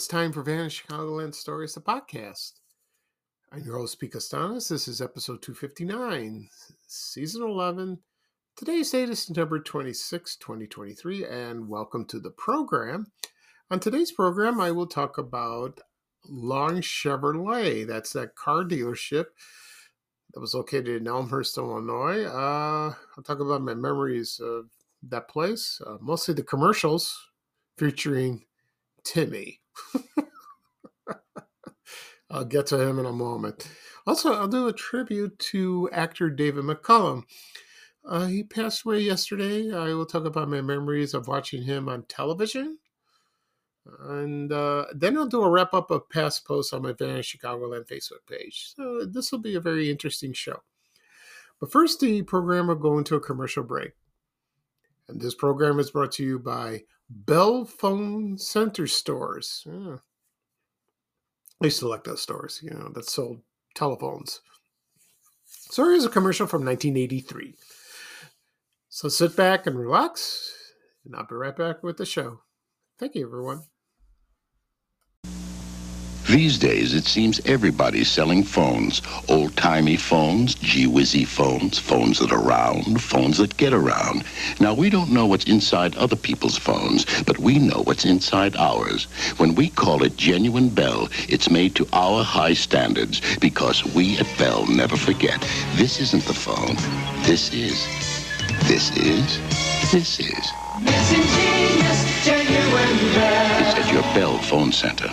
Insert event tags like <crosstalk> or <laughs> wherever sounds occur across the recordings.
It's time for Vanished Chicagoland Stories, the podcast. I'm your host, Pete Kastanes. This is episode 259, season 11. Today's date is September 26, 2023, and welcome to the program. On today's program, I will talk about Long Chevrolet. That's that car dealership that was located in Elmhurst, Illinois. Uh, I'll talk about my memories of that place, uh, mostly the commercials featuring Timmy. <laughs> I'll get to him in a moment. Also, I'll do a tribute to actor David McCallum. Uh, he passed away yesterday. I will talk about my memories of watching him on television. And uh, then I'll do a wrap up of past posts on my Vanished Chicagoland Facebook page. So this will be a very interesting show. But first, the program will go into a commercial break. And this program is brought to you by Bell Phone Center stores. Yeah. I used to like those stores, you know, that sold telephones. So here's a commercial from 1983. So sit back and relax, and I'll be right back with the show. Thank you, everyone. These days, it seems everybody's selling phones. Old-timey phones, gee-whizzy phones, phones that are round, phones that get around. Now, we don't know what's inside other people's phones, but we know what's inside ours. When we call it genuine Bell, it's made to our high standards because we at Bell never forget. This isn't the phone. This is. This is. This is. It's at your Bell Phone Center.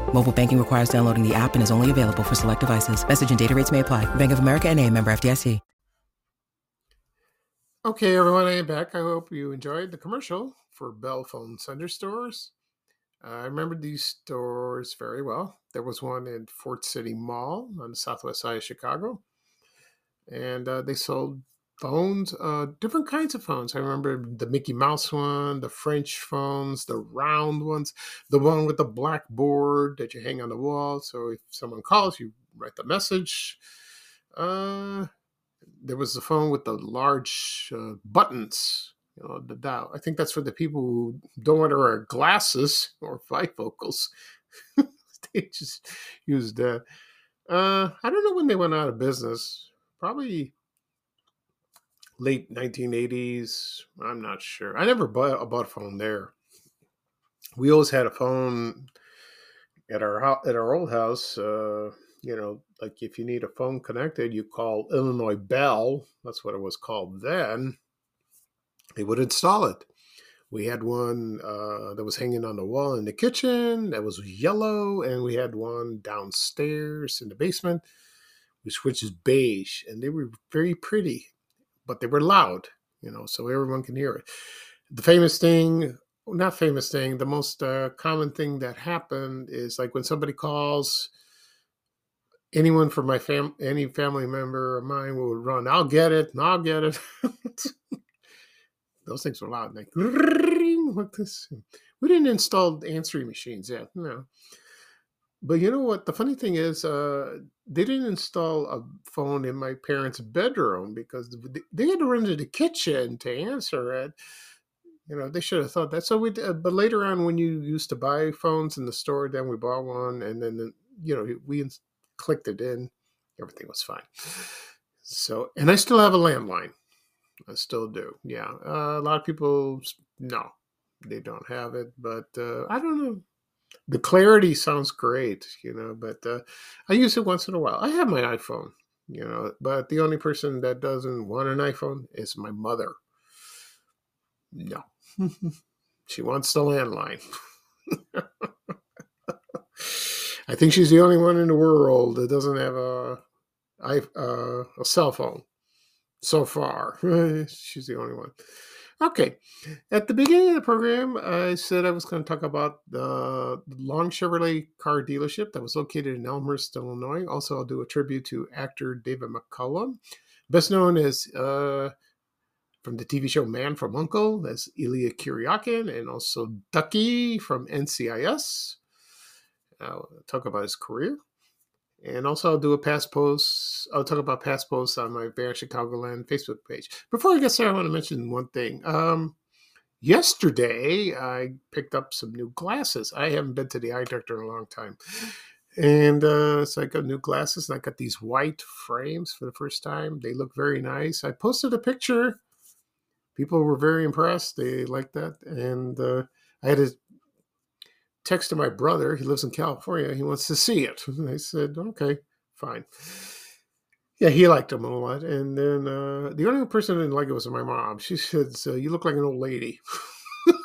Mobile banking requires downloading the app and is only available for select devices. Message and data rates may apply. Bank of America and a member FDIC. Okay, everyone, I am back. I hope you enjoyed the commercial for Bell Phone Center stores. I remember these stores very well. There was one in Ford City Mall on the southwest side of Chicago, and uh, they sold phones, uh, different kinds of phones. I remember the Mickey Mouse one, the French phones, the round ones, the one with the blackboard that you hang on the wall. So if someone calls, you write the message. Uh, there was the phone with the large uh, buttons, you know, the dial. I think that's for the people who don't want to wear glasses or bifocals. <laughs> they just used that. Uh, I don't know when they went out of business. Probably late 1980s. I'm not sure. I never bought, bought a phone there. We always had a phone at our at our old house. Uh, you know, like if you need a phone connected, you call Illinois Bell. That's what it was called then. They would install it. We had one uh, that was hanging on the wall in the kitchen that was yellow, and we had one downstairs in the basement, which is beige, and they were very pretty, but they were loud, you know, so everyone can hear it. The famous thing, not famous thing, the most uh, common thing that happened is like when somebody calls anyone from my fam any family member of mine will run i'll get it and i'll get it. <laughs> Those things were loud like like this. We didn't install answering machines yet no but you know what the funny thing is uh, they didn't install a phone in my parents bedroom because they had to run to the kitchen to answer it you know they should have thought that so we did, but later on when you used to buy phones in the store then we bought one and then you know we clicked it in, everything was fine. So, and I still have a landline. I still do. Yeah. Uh, a lot of people, no, they don't have it, but uh, I don't know. The clarity sounds great, you know, but uh, I use it once in a while. I have my iPhone, you know, but the only person that doesn't want an iPhone is my mother. No, she wants the landline. I think she's the only one in the world that doesn't have a uh, a cell phone so far. <laughs> she's the only one. Okay. At the beginning of the program, I said I was going to talk about the Long Chevrolet car dealership that was located in Elmhurst, Illinois. Also, I'll do a tribute to actor David McCallum, best known as uh, from the TV show Man from Uncle, as Illya Kuryakin, and also Ducky from NCIS. I'll talk about his career. And also, I'll do a past post. I'll talk about past posts on my Bear Chicagoland Facebook page. Before I get started, I want to mention one thing. Um, yesterday, I picked up some new glasses. I haven't been to the eye doctor in a long time. And uh, so I got new glasses, and I got these white frames for the first time. They look very nice. I posted a picture. People were very impressed. They liked that. And uh, I had to texted my brother. He lives in California. He wants to see it. And <laughs> I said, okay, fine. Yeah, he liked them a lot. And then uh, the only person who didn't like it was my mom. She said, so you look like an old lady. <laughs>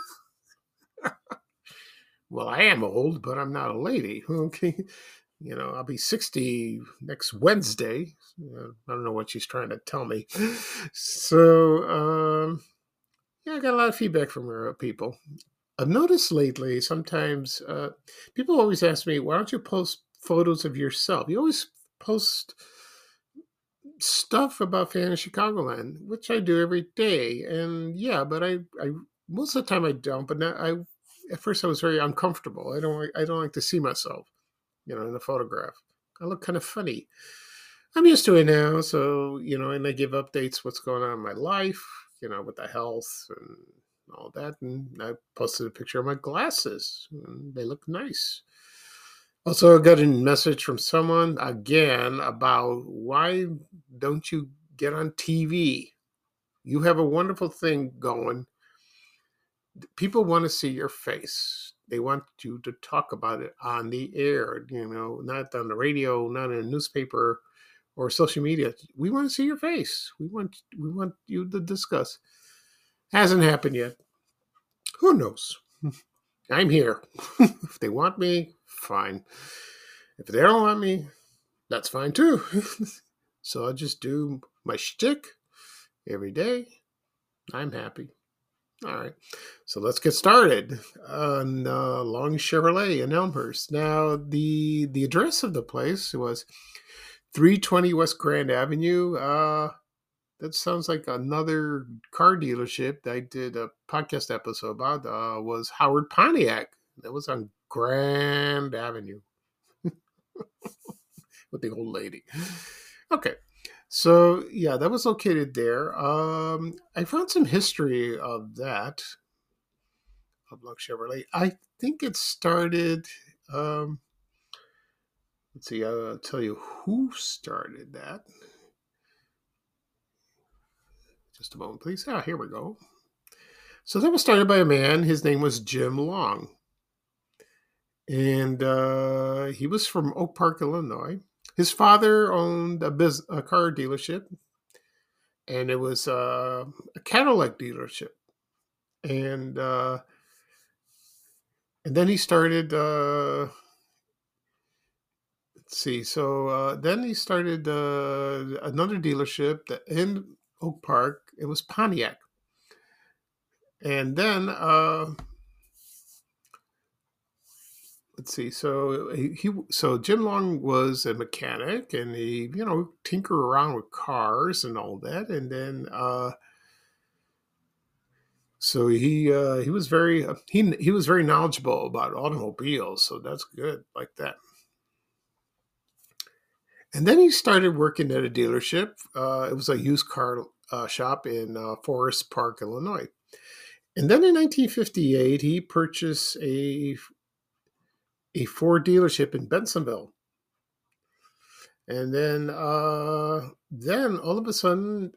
well, I am old, but I'm not a lady. <laughs> Okay. You know, I'll be 60 next Wednesday. Uh, I don't know what she's trying to tell me. So, um, yeah, I got a lot of feedback from her people. I've noticed lately sometimes uh, people always ask me, why don't you post photos of yourself? You always post stuff about fan of Chicagoland, which I do every day. And yeah, but I, I most of the time I don't. But now I, at first I was very uncomfortable. I don't, I don't like to see myself, you know, in the photograph. I look kind of funny. I'm used to it now, so you know, and I give updates what's going on in my life, you know, with the health and all that. And I posted a picture of my glasses. they look nice. Also, I got a message from someone again about why don't you get on TV? You have a wonderful thing going. People want to see your face. They want you to talk about it on the air, you know, not on the radio, not in a newspaper or social media. We want to see your face. We want we want you to discuss. Hasn't happened yet. Who knows? <laughs> I'm here. <laughs> if they want me, fine. If they don't want me, that's fine too. <laughs> so I'll just do my shtick every day. I'm happy. All right, so let's get started on uh, Long Chevrolet in Elmhurst. Now, the the address of the place was 320 West Grand Avenue. Uh, that sounds like another car dealership that I did a podcast episode about uh, was Howard Pontiac. That was on Grand Avenue <laughs> with the old lady. Okay. So yeah, that was located there. Um, I found some history of that of Long Chevrolet. I think it started. Um, let's see. I'll tell you who started that. Just a moment, please. Ah, here we go. So that was started by a man. His name was Jim Long. And uh, he was from Oak Park, Illinois. His father owned a, biz- a car dealership, and it was uh, a Cadillac dealership. And uh, and then he started. Uh, let's see. So uh, then he started uh, another dealership in Oak Park, it was Pontiac. And then uh, let's see. So he, he, so Jim Long was a mechanic, and he you know tinker around with cars and all that. And then uh, so he uh, he was very he he was very knowledgeable about automobiles. So that's good, like that. And then he started working at a dealership. Uh, it was a used car uh, shop in uh, Forest Park, Illinois. And then in 1958, he purchased a, a Ford dealership in Bensenville. And then, uh, then all of a sudden,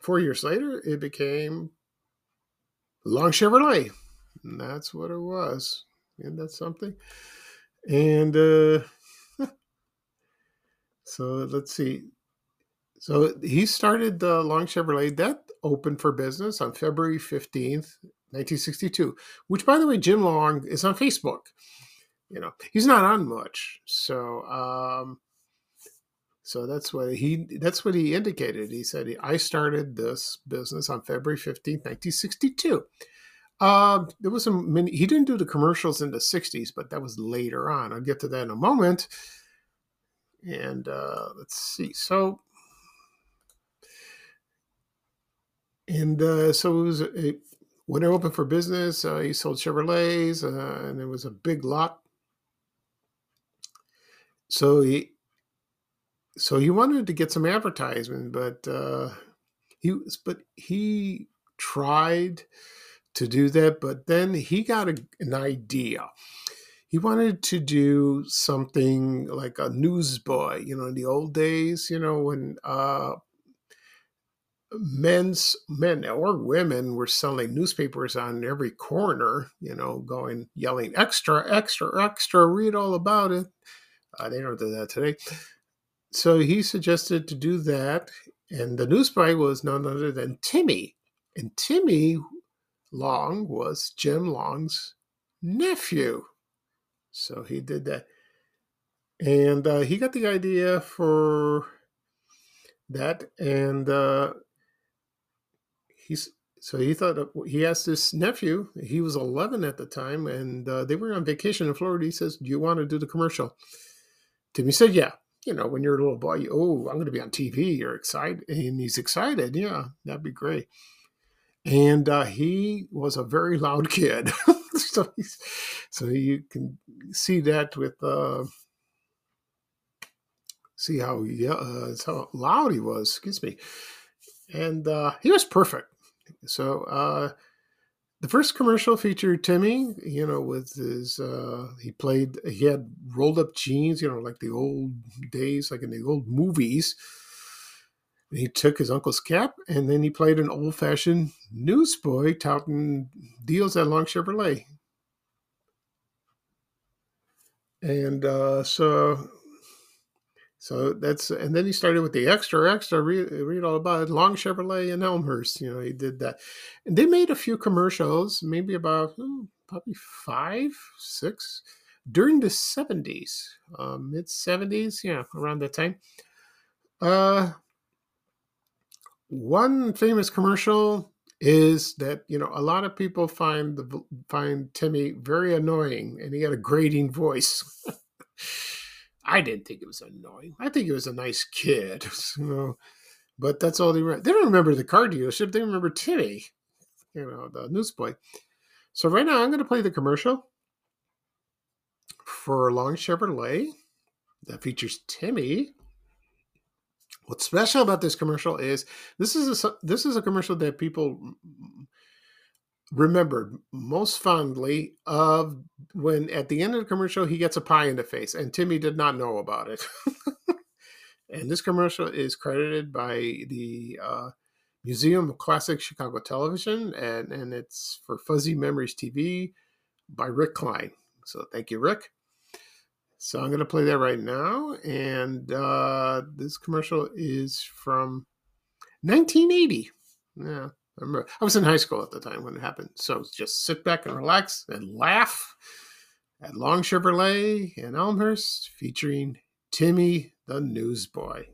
four years later, it became Long Chevrolet. And that's what it was. and that's something. And uh, <laughs> so let's see. So he started the Long Chevrolet that opened for business on February 15th, 1962, which by the way, Jim Long is on Facebook. You know, he's not on much. So um so that's what he that's what he indicated. He said I started this business on February 15th, 1962. Uh, there was some many, he didn't do the commercials in the 60s, but that was later on. I'll get to that in a moment. And uh, let's see. So and uh, so it was a, when I opened for business, uh, he sold Chevrolets, uh, and it was a big lot. So he, so he wanted to get some advertisement, but uh, he, but he tried to do that, but then he got a, an idea. He wanted to do something like a newsboy, you know, in the old days, you know, when uh, men's men or women were selling newspapers on every corner, you know, going yelling extra, extra, extra, read all about it. Uh, they don't do that today. So he suggested to do that, and the newsboy was none other than Timmy, and Timmy Long was Jim Long's nephew. So he did that, and uh, he got the idea for that, and uh, he's so he thought he asked his nephew. He was 11 at the time, and uh, they were on vacation in Florida. He says, "Do you want to do the commercial?" Timmy said, "Yeah." You know, when you're a little boy, you, oh, I'm going to be on TV. You're excited, and he's excited. Yeah, that'd be great. And uh, he was a very loud kid, <laughs> so so you can see that with uh, see how yeah, uh, how loud he was. Excuse me, and uh, he was perfect so uh, the first commercial featured Timmy, you know, with his uh, he played he had rolled up jeans, you know, like the old days, like in the old movies. And he took his uncle's cap and then he played an old fashioned newsboy touting deals at Long Chevrolet. And uh, so so that's and then he started with the extra extra read, read all about it. Long Chevrolet and Elmhurst. You know he did that, and they made a few commercials, maybe about hmm, probably five, six during the seventies, uh, mid seventies, yeah, around that time. Uh, one famous commercial is that you know a lot of people find the find Timmy very annoying, and he had a grating voice. <laughs> I didn't think it was annoying. I think it was a nice kid. <laughs> So, but that's all they remember. They don't remember the car dealership. They remember Timmy, you know, the newsboy. So right now I'm going to play the commercial for Long Chevrolet that features Timmy. What's special about this commercial is this is a this is a commercial that people remembered most fondly of when at the end of the commercial he gets a pie in the face and Timmy did not know about it. <laughs> and this commercial is credited by the uh, Museum of Classic Chicago Television and, and it's for Fuzzy Memories TV by Rick Klein. So thank you, Rick. So I'm going to play that right now. And uh, this commercial is from 1980. Yeah. I remember I was in high school at the time when it happened. So just sit back and relax and laugh at Long Chevrolet in Elmhurst featuring Timmy the Newsboy.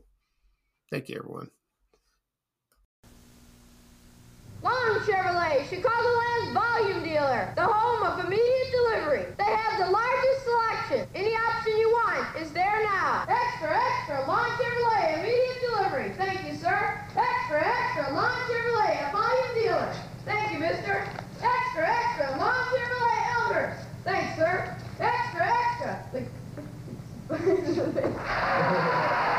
Thank you, everyone. Long Chevrolet, Chicagoland's volume dealer, the home of immediate delivery. They have the largest selection. Any option you want is there now. Extra, extra, Long Chevrolet, immediate delivery. Thank you, sir. Extra, extra, Long Chevrolet, a volume dealer. Thank you, mister. Extra, extra, Long Chevrolet, Elmhurst. Thanks, sir. Extra, extra. <laughs> <laughs>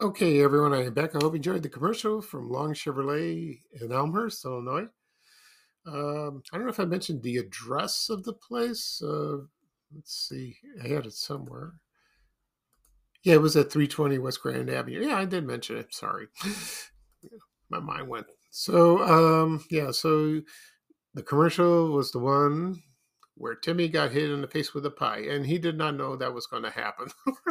Okay, everyone, I'm back. I hope you enjoyed the commercial from Long Chevrolet in Elmhurst, Illinois. Um, I don't know if I mentioned the address of the place. Uh, let's see, I had it somewhere. Yeah, it was at 320 West Grand Avenue. Yeah, I did mention it. Sorry. <laughs> My mind went. So, um, yeah, so the commercial was the one where Timmy got hit in the face with a pie, and he did not know that was going to happen. <laughs>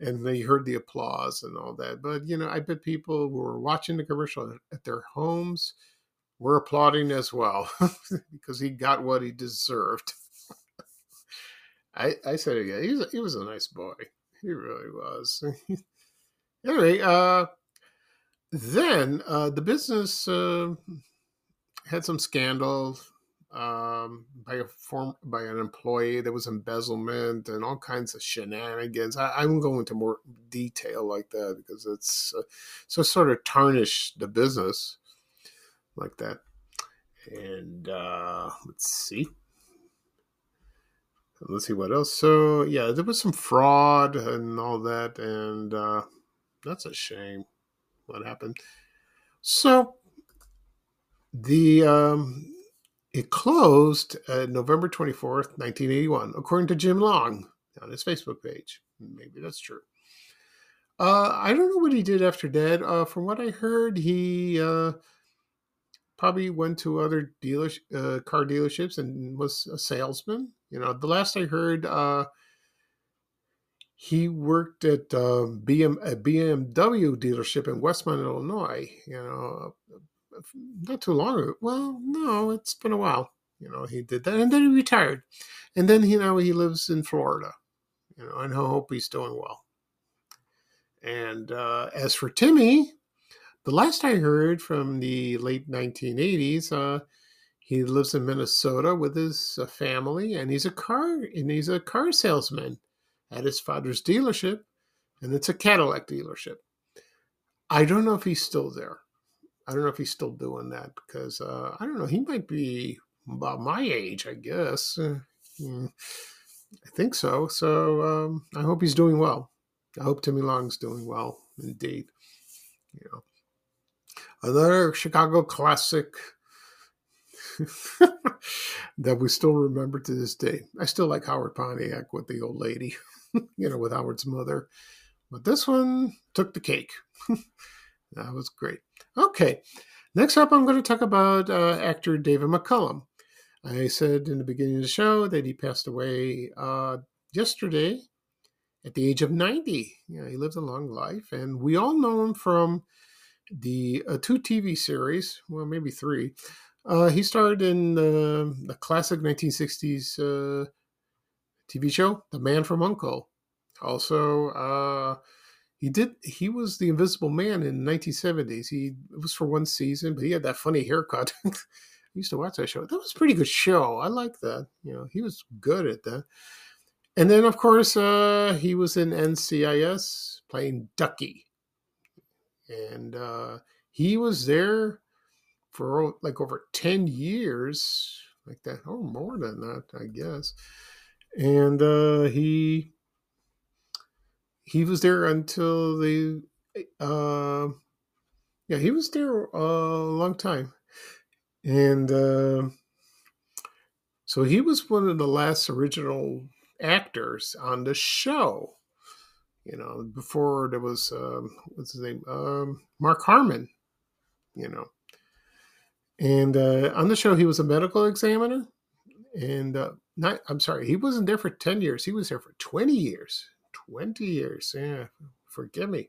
and they heard the applause and all that. But you know, I bet people who were watching the commercial at their homes were applauding as well <laughs> because he got what he deserved. I I said it again. He was a, he was a nice boy. He really was. <laughs> anyway, uh, then uh, the business uh, had some scandal um, by a form by an employee. There was embezzlement and all kinds of shenanigans. I, I won't go into more detail like that because it's uh, so sort of tarnish the business like that. And uh, let's see. Let's see what else. So yeah, there was some fraud and all that, and uh, that's a shame. What happened? So the um, it closed uh, November 24th, 1981, according to Jim Long on his Facebook page. Maybe that's true. Uh, I don't know what he did after that. Uh, from what I heard, he uh, probably went to other dealers, uh, car dealerships and was a salesman. You know, the last I heard, uh, he worked at BM, a BMW dealership in Westmont, Illinois. You know, not too long. Well, no, it's been a while. You know, he did that, and then he retired, and then you now he lives in Florida. You know, and I hope he's doing well. And uh, as for Timmy, the last I heard from the late 1980s, uh, he lives in Minnesota with his uh, family, and he's a car and he's a car salesman at his father's dealership, and it's a Cadillac dealership. I don't know if he's still there. I don't know if he's still doing that because uh, I don't know. He might be about my age, I guess. Hmm, I think so. So um, I hope he's doing well. I hope Timmy Long's doing well indeed. You know, another Chicago classic <laughs> that we still remember to this day. I still like Howard Pontiac with the old lady, <laughs> you know, with Howard's mother. But this one took the cake. <laughs> that was great. Okay, next up, I'm going to talk about uh, actor David McCallum. I said in the beginning of the show that he passed away uh, yesterday at the age of 90. Yeah, he lived a long life, and we all know him from the uh, two TV series, well, maybe three. Uh, he starred in the classic 1960s uh, TV show, The Man from Uncle. Also, uh, he did. He was the Invisible Man in the 1970s. He it was for one season, but he had that funny haircut. <laughs> I used to watch that show. That was a pretty good show. I like that. You know, he was good at that. And then, of course, uh, he was in NCIS playing Ducky, and uh, he was there for like over 10 years, like that, or more than that, I guess. And uh, he he was there until the uh, yeah he was there a long time. And uh, so he was one of the last original actors on the show. You know before there was um, what's his name? Um, mark harmon you know. And uh, on the show he was a medical examiner. And uh, not i'm sorry he wasn't there for 10 years. He was there for 20 years 20 years. Yeah, forgive me.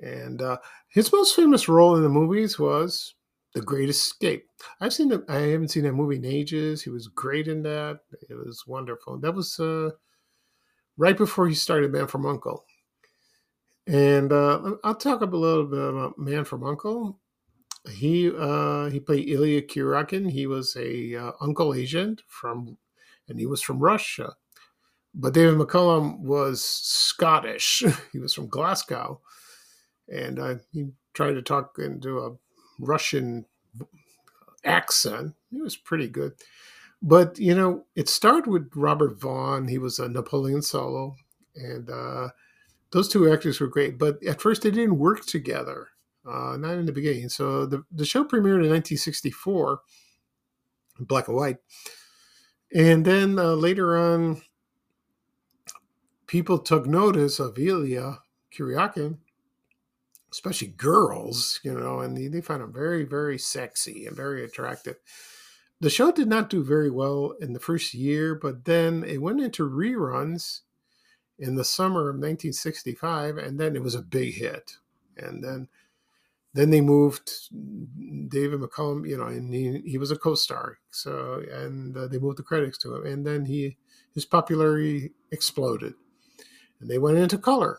And uh, his most famous role in the movies was The Great Escape. I've seen it. I haven't seen that movie in ages. He was great in that. It was wonderful. That was uh, right before he started Man from Uncle. And uh, I'll talk a little bit about Man from Uncle. He uh, he played Illya Kuryakin. He was a uh, uncle agent from, and he was from Russia. But David McCallum was Scottish. <laughs> he was from Glasgow, and uh, he tried to talk into a Russian accent. He was pretty good. But you know, it started with Robert Vaughn. He was a Napoleon solo, and uh, those two actors were great. But at first, they didn't work together, uh, not in the beginning. So the the show premiered in 1964, black and white, and then uh, later on, people took notice of Illya Kuryakin, especially girls, you know, and they, found him very, very sexy and very attractive. The show did not do very well in the first year, but then it went into reruns in the summer of 1965, and then it was a big hit. And then then they moved David McCallum, you know, and he, he was a co-star. So and uh, they moved the credits to him, and then he his popularity exploded, and they went into color.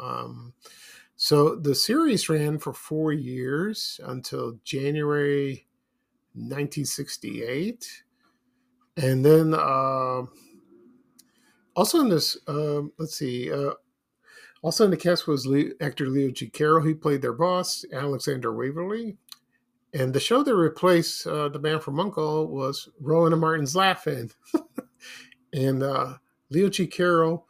Um, so the series ran for four years until January 1968, and then uh, also in this, um, let's see, uh, also in the cast was Le- actor Leo G. Carroll. He played their boss, Alexander Waverly. And the show that replaced uh, the man from Uncle was Rowan and Martin's Laugh-In. <laughs> and uh, Leo G. Carroll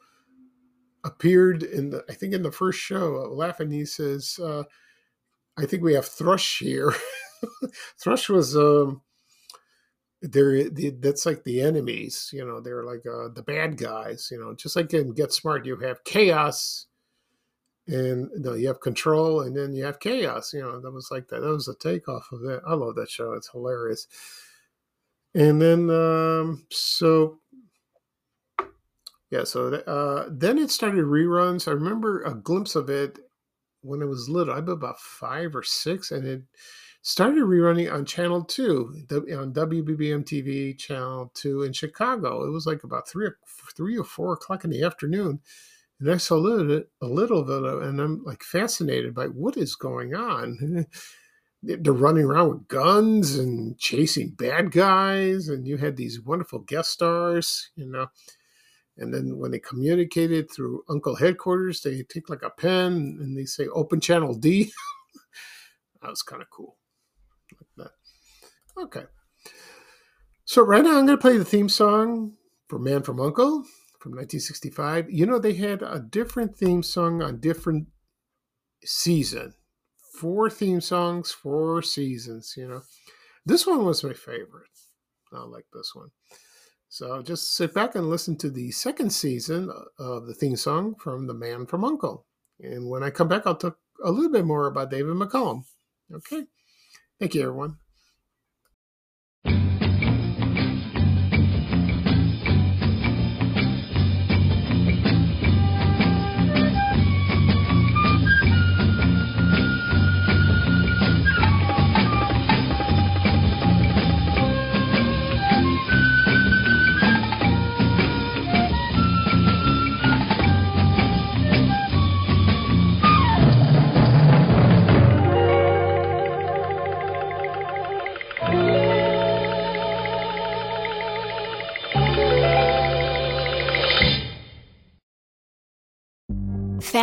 appeared in the, I think in the first show, uh, Laugh-In. He says, uh, "I think we have Thrush here." <laughs> Thrush was um, they're the, that's like the enemies, you know. They're like uh, the bad guys, you know. Just like in Get Smart, you have chaos, and know, you have control, and then you have chaos. You know, that was like that. That was a takeoff of that. I love that show. It's hilarious. And then um, so yeah, so uh, then it started reruns. I remember a glimpse of it when it was little. I was about five or six, and it started rerunning on Channel 2, on WBBM TV Channel 2 in Chicago. It was like about 3 or, 3 or 4 o'clock in the afternoon. And I saw a little, a little of and I'm like fascinated by what is going on. <laughs> They're running around with guns and chasing bad guys, and you had these wonderful guest stars, you know. And then when they communicated through Uncle headquarters, they take like a pen and they say "Open Channel D." <laughs> that was kind of cool. Like that. Okay. So right now I'm going to play the theme song for Man from Uncle from 1965. You know they had a different theme song on different season. Four theme songs, four seasons, you know. This one was my favorite. I like this one. So just sit back and listen to the second season of the theme song from The Man from Uncle. And when I come back, I'll talk a little bit more about David McCallum. Okay. Thank you, everyone.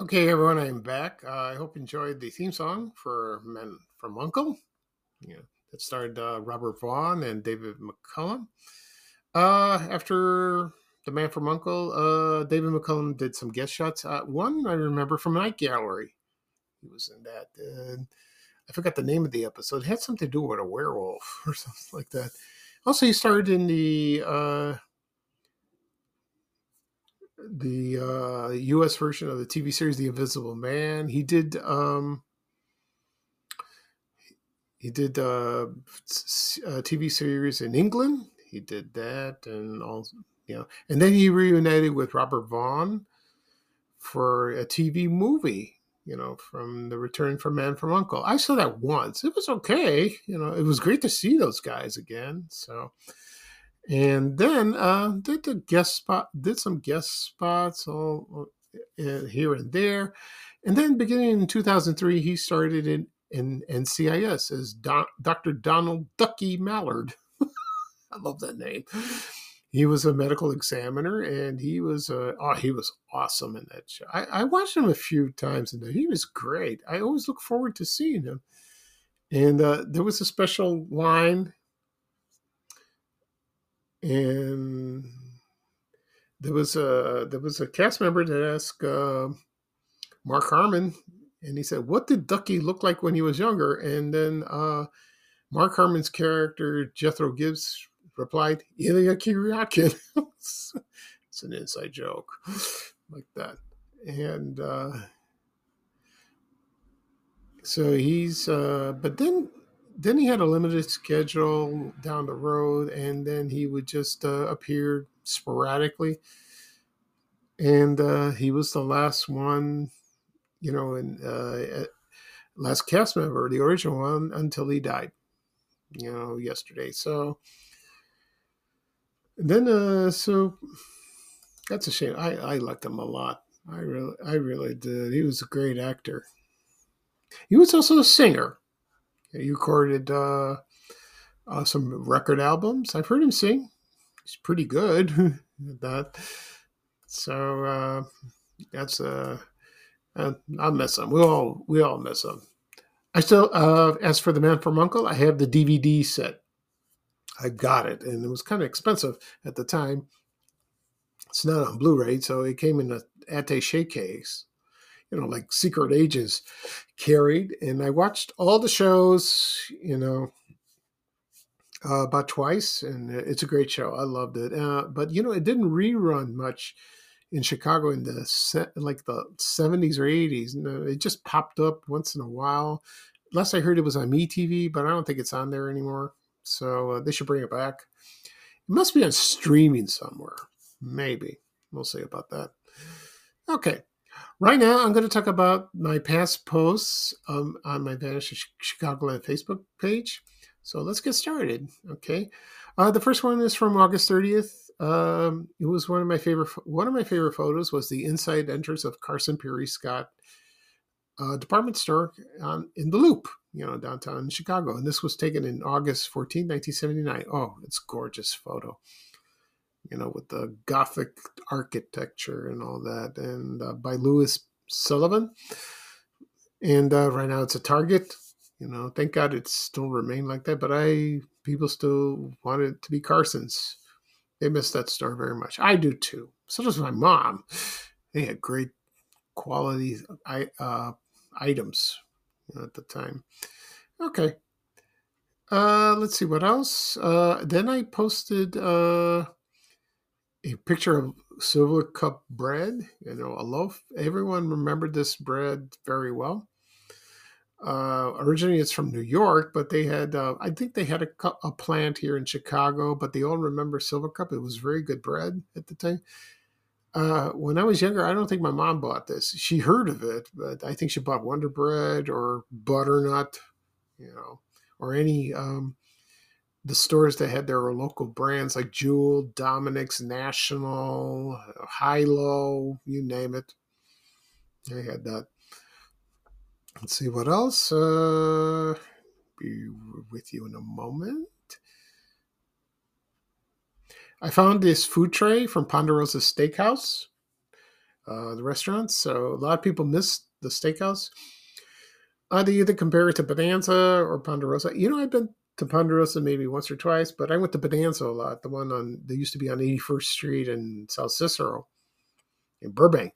Okay, everyone, I'm back. Uh, I hope you enjoyed the theme song for Men from Uncle. Yeah, that starred uh, Robert Vaughn and David McCallum. Uh, after The Man from Uncle, uh, David McCallum did some guest shots. One I remember from Night Gallery. He was in that. And I forgot the name of the episode. It had something to do with a werewolf <laughs> or something like that. Also, he starred in the uh, the uh, U.S. version of the TV series The Invisible Man. He did. Um, he did uh, a TV series in England. He did that, and all you know. And then he reunited with Robert Vaughn for a TV movie. You know, from The Return from Man from Uncle. I saw that once. It was okay. You know, it was great to see those guys again. So, and then uh, did the guest spot, did some guest spots all uh, here and there, and then beginning in 2003, he started in in NCIS as Don, Dr. Donald Ducky Mallard. <laughs> I love that name. He was a medical examiner, and he was uh, oh, he was awesome in that show. I, I watched him a few times, and he was great. I always look forward to seeing him. And uh, there was a special line, and there was a there was a cast member that asked uh, Mark Harmon, and he said, "What did Ducky look like when he was younger?" And then uh, Mark Harmon's character Jethro Gibbs replied, "Illya Kuryakin." <laughs> it's an inside joke like that, and uh, so he's. Uh, but then, then he had a limited schedule down the road, and then he would just uh, appear sporadically, and uh, he was the last one you know, and uh, last cast member, the original one, until he died, you know, yesterday. So then, uh, so that's a shame. I I liked him a lot. I really, I really did. He was a great actor. He was also a singer. He recorded uh, uh, some record albums. I've heard him sing. He's pretty good <laughs> at that. So uh, that's uh, uh, I'll miss him. We all we all miss him. I still, uh, as for the Man from Uncle, I have the DVD set. I got it, and it was kind of expensive at the time. It's not on Blu-ray, so it came in a attaché case, you know, like secret Ages carried. And I watched all the shows, you know, uh, about twice, and it's a great show. I loved it. Uh, but you know, it didn't rerun much in Chicago in the like the 70s or 80s. No, it just popped up once in a while. Last I heard, it was on MeTV, but I don't think it's on there anymore. So uh, they should bring it back. It must be on streaming somewhere. Maybe. We'll see about that. Okay. Right now, I'm going to talk about my past posts um, on my Vanish Chicagoland Facebook page. So let's get started. Okay. Uh, the first one is from August 30th. Um, it was one of my favorite. One of my favorite photos was the inside entrance of Carson Pirie Scott uh, department store on in the Loop, you know, downtown Chicago. And this was taken in August 14, 1979. Oh, it's gorgeous photo. You know, with the Gothic architecture and all that, and uh, by Louis Sullivan. And uh, right now it's a Target. You know, thank God it still remained like that. But I people still want it to be Carson's. They miss that store very much. I do too. So does my mom. They had great quality uh, items at the time. Okay. Uh, let's see what else. Uh, then I posted uh, a picture of silver cup bread. You know, a loaf. Everyone remembered this bread very well. Uh, originally, it's from New York, but they had, uh, I think they had a, a, plant here in Chicago, but they all remember Silver Cup. It was very good bread at the time. Uh, when I was younger, I don't think my mom bought this. She heard of it, but I think she bought Wonder Bread or Butternut, you know, or any, um, the stores that had their local brands like Jewel, Dominick's, National, Hi-Lo, you name it. They had that. Let's see what else. Uh, be with you in a moment. I found this food tray from Ponderosa Steakhouse, uh, the restaurant. So a lot of people miss the steakhouse. Either compare it to Bonanza or Ponderosa. You know, I've been to Ponderosa maybe once or twice, but I went to Bonanza a lot. The one on they used to be on 81st Street and South Cicero in Burbank.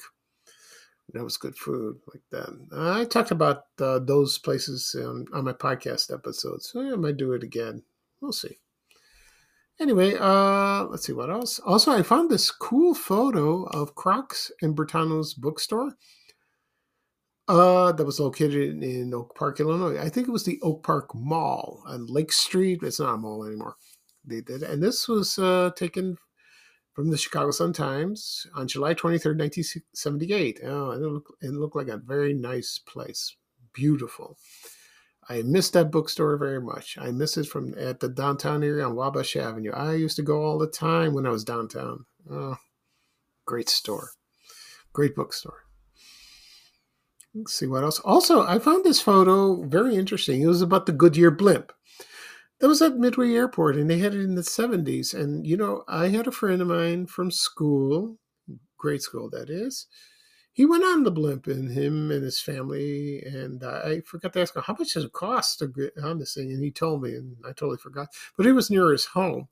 That was good food like that. I talked about uh, those places on, on my podcast episodes. So I might do it again. We'll see. Anyway, uh, let's see what else. Also, I found this cool photo of Kroch's and Brentano's bookstore. Uh, that was located in Oak Park, Illinois. I think it was the Oak Park Mall on Lake Street. It's not a mall anymore. They did, and this was uh, taken from the Chicago Sun Times on July 23rd, 1978. Oh, it looked, it looked like a very nice place. Beautiful. I miss that bookstore very much. I miss it from at the downtown area on Wabash Avenue. I used to go all the time when I was downtown. Oh, great store. Great bookstore. Let's see what else. Also, I found this photo very interesting. It was about the Goodyear blimp. That was at Midway Airport, and they had it in the 70s. And, you know, I had a friend of mine from school, grade school, that is. He went on the blimp, and him and his family. And I forgot to ask him, how much does it cost to get on this thing? And he told me, and I totally forgot. But it was near his home.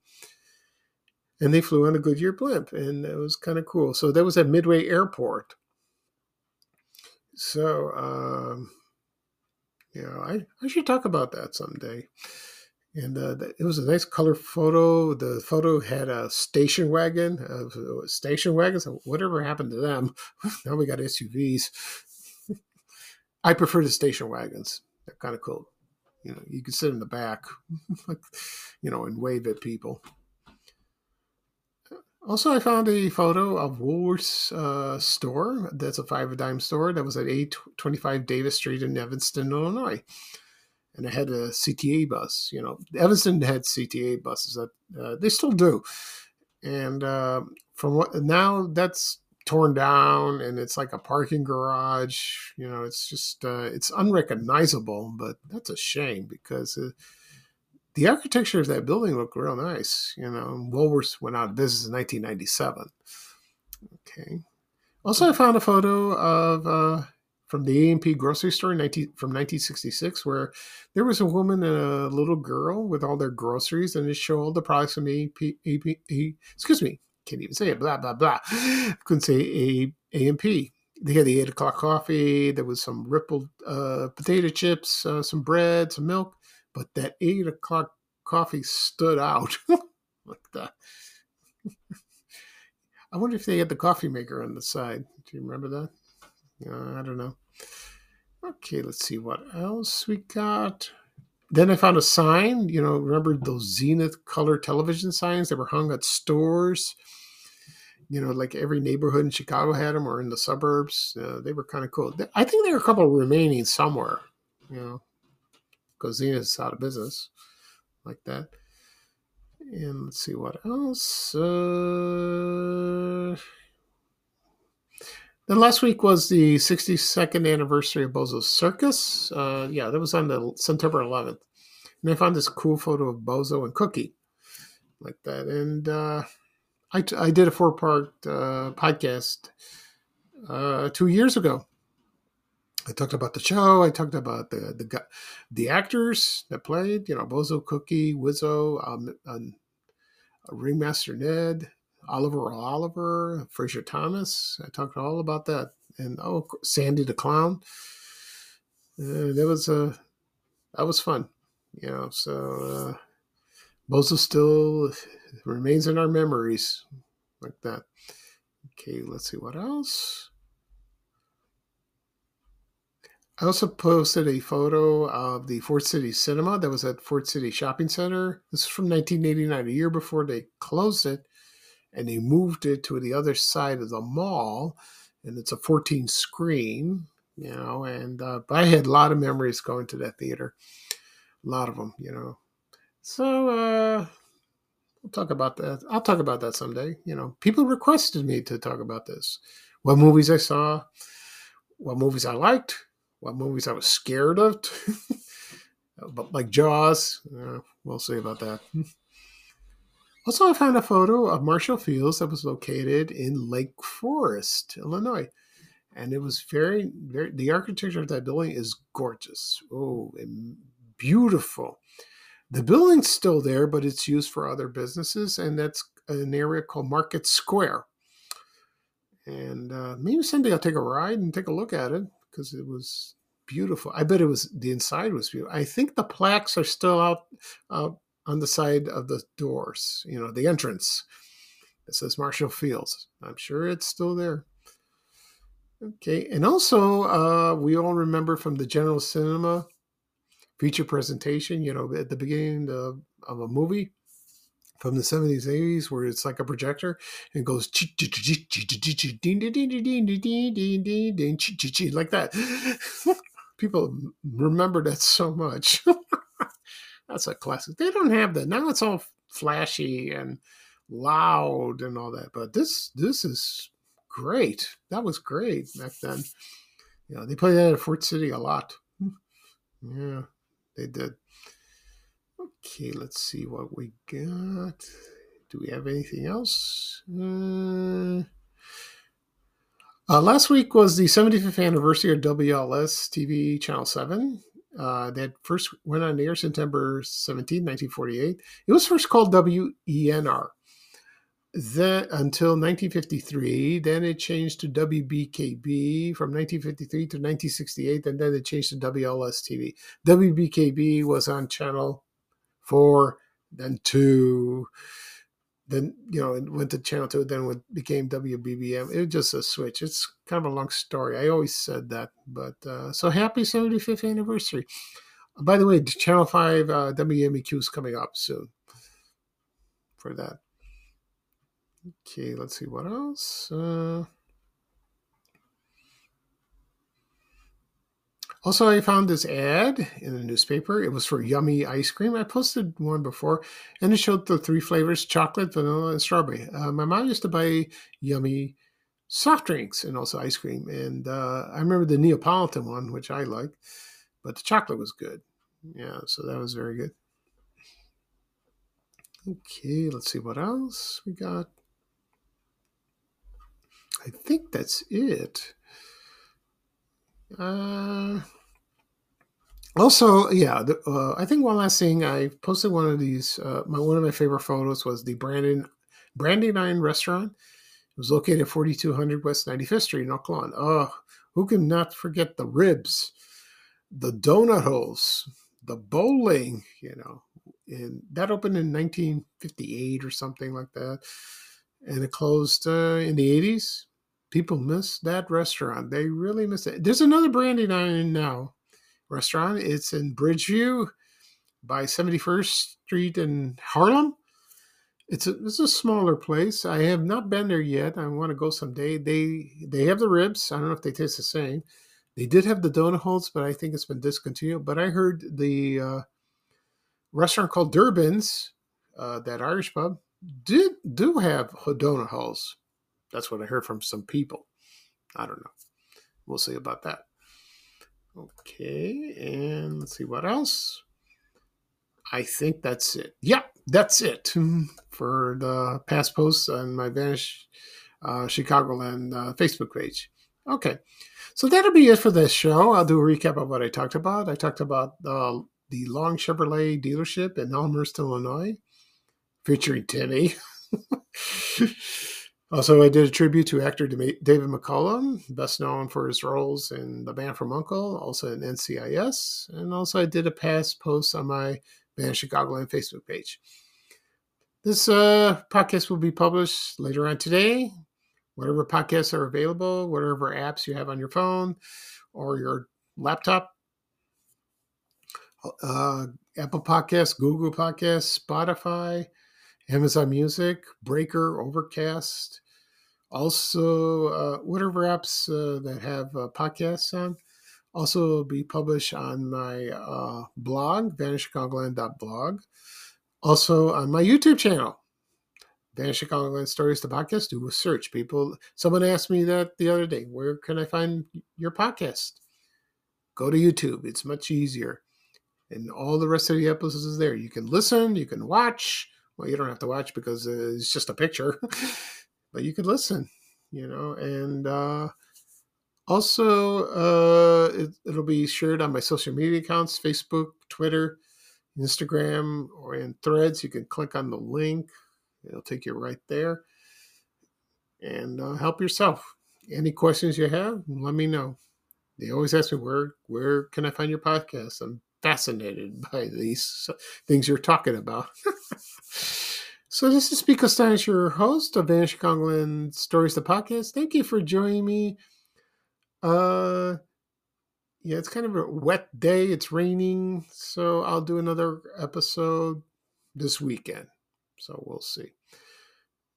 And they flew on a Goodyear blimp, and it was kind of cool. So that was at Midway Airport. So, um, you know, I, I should talk about that someday. And uh, it was a nice color photo. The photo had a station wagon, uh, station wagons. Whatever happened to them? <laughs> now we got SUVs. <laughs> I prefer the station wagons. They're kind of cool. You know, you can sit in the back, <laughs> you know, and wave at people. Also, I found a photo of Woolworth's uh, store. That's a five a dime store that was at 825 Davis Street in Evanston, Illinois. And it had a CTA bus. You know, Evanston had CTA buses that uh, they still do. And uh, from what now that's torn down and it's like a parking garage. You know, it's just uh, it's unrecognizable. But that's a shame because uh, the architecture of that building looked real nice. You know, Woolworths went out of business in 1997. Okay. Also, I found a photo of uh, from the A&P grocery store 19, from 1966 where there was a woman and a little girl with all their groceries and it showed all the products from A&P, A&P, excuse me, can't even say it, blah, blah, blah. Couldn't say A, A&P. They had the 8 o'clock coffee. There was some rippled uh, potato chips, uh, some bread, some milk but that eight o'clock coffee stood out <laughs> like that. <laughs> I wonder if they had the coffee maker on the side. Do you remember that? Uh, I don't know. Okay, let's see what else we got. Then I found a sign. You know, remember those Zenith color television signs that were hung at stores? You know, like every neighborhood in Chicago had them, or in the suburbs. Uh, they were kind of cool. I think there are a couple remaining somewhere. You know, because Zenith's out of business like that. And let's see what else. Uh, then last week was the 62nd anniversary of Bozo's Circus. Uh, yeah, that was on the September 11th. And I found this cool photo of Bozo and Cookie like that. And uh, I, I did a four part uh, podcast uh, two years ago I talked about the show. I talked about the the the actors that played. You know, Bozo Cookie, Wizzo, um, um, Ringmaster Ned, Oliver Oliver, Frazier Thomas. I talked all about that, and oh, Sandy the Clown. Uh, that was a uh, that was fun. You know, so uh, Bozo still remains in our memories like that. Okay, let's see what else. I also posted a photo of the Ford City Cinema that was at Ford City Shopping Center. This is from 1989, a year before they closed it, and they moved it to the other side of the mall. And it's a 14 screen, you know. And uh, I had a lot of memories going to that theater, a lot of them, you know. So uh, we'll talk about that. I'll talk about that someday. You know, people requested me to talk about this. What movies I saw, what movies I liked what movies I was scared of, <laughs> but like Jaws, uh, we'll see about that. <laughs> Also, I found a photo of Marshall Fields that was located in Lake Forest, Illinois, and it was very, very. The architecture of that building is gorgeous. Oh, beautiful. The building's still there, but it's used for other businesses, and that's an area called Market Square. And uh, maybe someday I'll take a ride and take a look at it because it was beautiful. I bet it was the inside was beautiful. I think the plaques are still out, uh, on the side of the doors, you know, the entrance. It says Marshall Fields. I'm sure it's still there. Okay, and also uh, we all remember from the General Cinema feature presentation, you know, at the beginning of, of a movie from the 70s 80s where it's like a projector and goes like that people remember that so much that's a classic they don't have that now it's all flashy and loud and all that but this this is great that was great back then you know they played that at Ford City a lot yeah they did Okay, let's see what we got. Do we have anything else? Uh, uh, last week was the 75th anniversary of WLS TV Channel 7. Uh, that first went on the air September 17, 1948. It was first called WENR. Then until 1953, then it changed to WBKB from 1953 to 1968, and then it changed to WLS TV. WBKB was on channel four, then two, then you know it went to channel two, then it became WBBM. It was just a switch. It's kind of a long story. I always said that, but uh, so happy 75th anniversary. By the way, Channel Five uh, WMAQ is coming up soon for that. Okay, let's see what else. Uh, Also, I found this ad in the newspaper. It was for yummy ice cream. I posted one before, and it showed the three flavors chocolate, vanilla, and strawberry. Uh, my mom used to buy yummy soft drinks and also ice cream. And uh, I remember the Neapolitan one, which I like, but the chocolate was good. Yeah, so that was very good. Okay, let's see what else we got. I think that's it. Uh, also, yeah, the, uh, I think one last thing I posted one of these. Uh, my one of my favorite photos was the Brandon Branding Iron Restaurant. It was located at 4200 West 95th Street in Oak Lawn. Oh, who can not forget the ribs, the donut holes, the bowling? You know, and that opened in 1958 or something like that, and it closed uh, in the 80s. People miss that restaurant. They really miss it. There's another Branding Iron now restaurant. It's in Bridgeview by 71st Street in Harlem. It's a it's a smaller place. I have not been there yet. I want to go someday. They they have the ribs. I don't know if they taste the same. They did have the donut holes, but I think it's been discontinued. But I heard the uh, restaurant called Durbin's, uh, that Irish pub, did do have donut holes. That's what I heard from some people. I don't know. We'll see about that. Okay, and let's see what else. I think that's it. Yeah, that's it <laughs> for the past posts on my Vanish uh, Chicagoland uh, Facebook page. Okay, so that'll be it for this show. I'll do a recap of what I talked about. I talked about uh, the Long Chevrolet dealership in Elmhurst, Illinois, featuring Timmy. <laughs> Also, I did a tribute to actor David McCallum, best known for his roles in The Man from U.N.C.L.E., also in NCIS, and also I did a past post on my Band Chicagoland Facebook page. This uh, podcast will be published later on today. Whatever podcasts are available, whatever apps you have on your phone or your laptop, uh, Apple Podcasts, Google Podcasts, Spotify, Amazon Music, Breaker, Overcast, also uh, whatever apps uh, that have uh, podcasts on. Also be published on my uh, blog, vanishchicagoland.blog. Also on my YouTube channel, Vanish Chicagoland Stories, the podcast. Do a search. People, someone asked me that the other day. Where can I find your podcast? Go to YouTube. It's much easier. And all the rest of the episodes is there. You can listen, you can watch, well, you don't have to watch because it's just a picture, <laughs> but you could listen, you know, and uh, also uh, it, it'll be shared on my social media accounts Facebook, Twitter, Instagram, or in threads. You can click on the link, it'll take you right there and uh, help yourself. Any questions you have, let me know. They always ask me where where can I find your podcast. I'm fascinated by these things you're talking about. <laughs> so this is Pete Kastanes, your host of Vanishing Chicagoland Stories, the podcast. Thank you for joining me. Uh, yeah, it's kind of a wet day. It's raining, so I'll do another episode this weekend. So we'll see.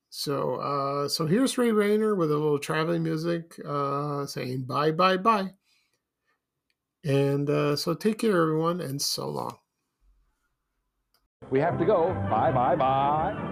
So, uh, so here's Ray Rayner with a little traveling music, uh, saying bye, bye, bye. And uh, so take care, everyone, and so long. We have to go. Bye, bye, bye.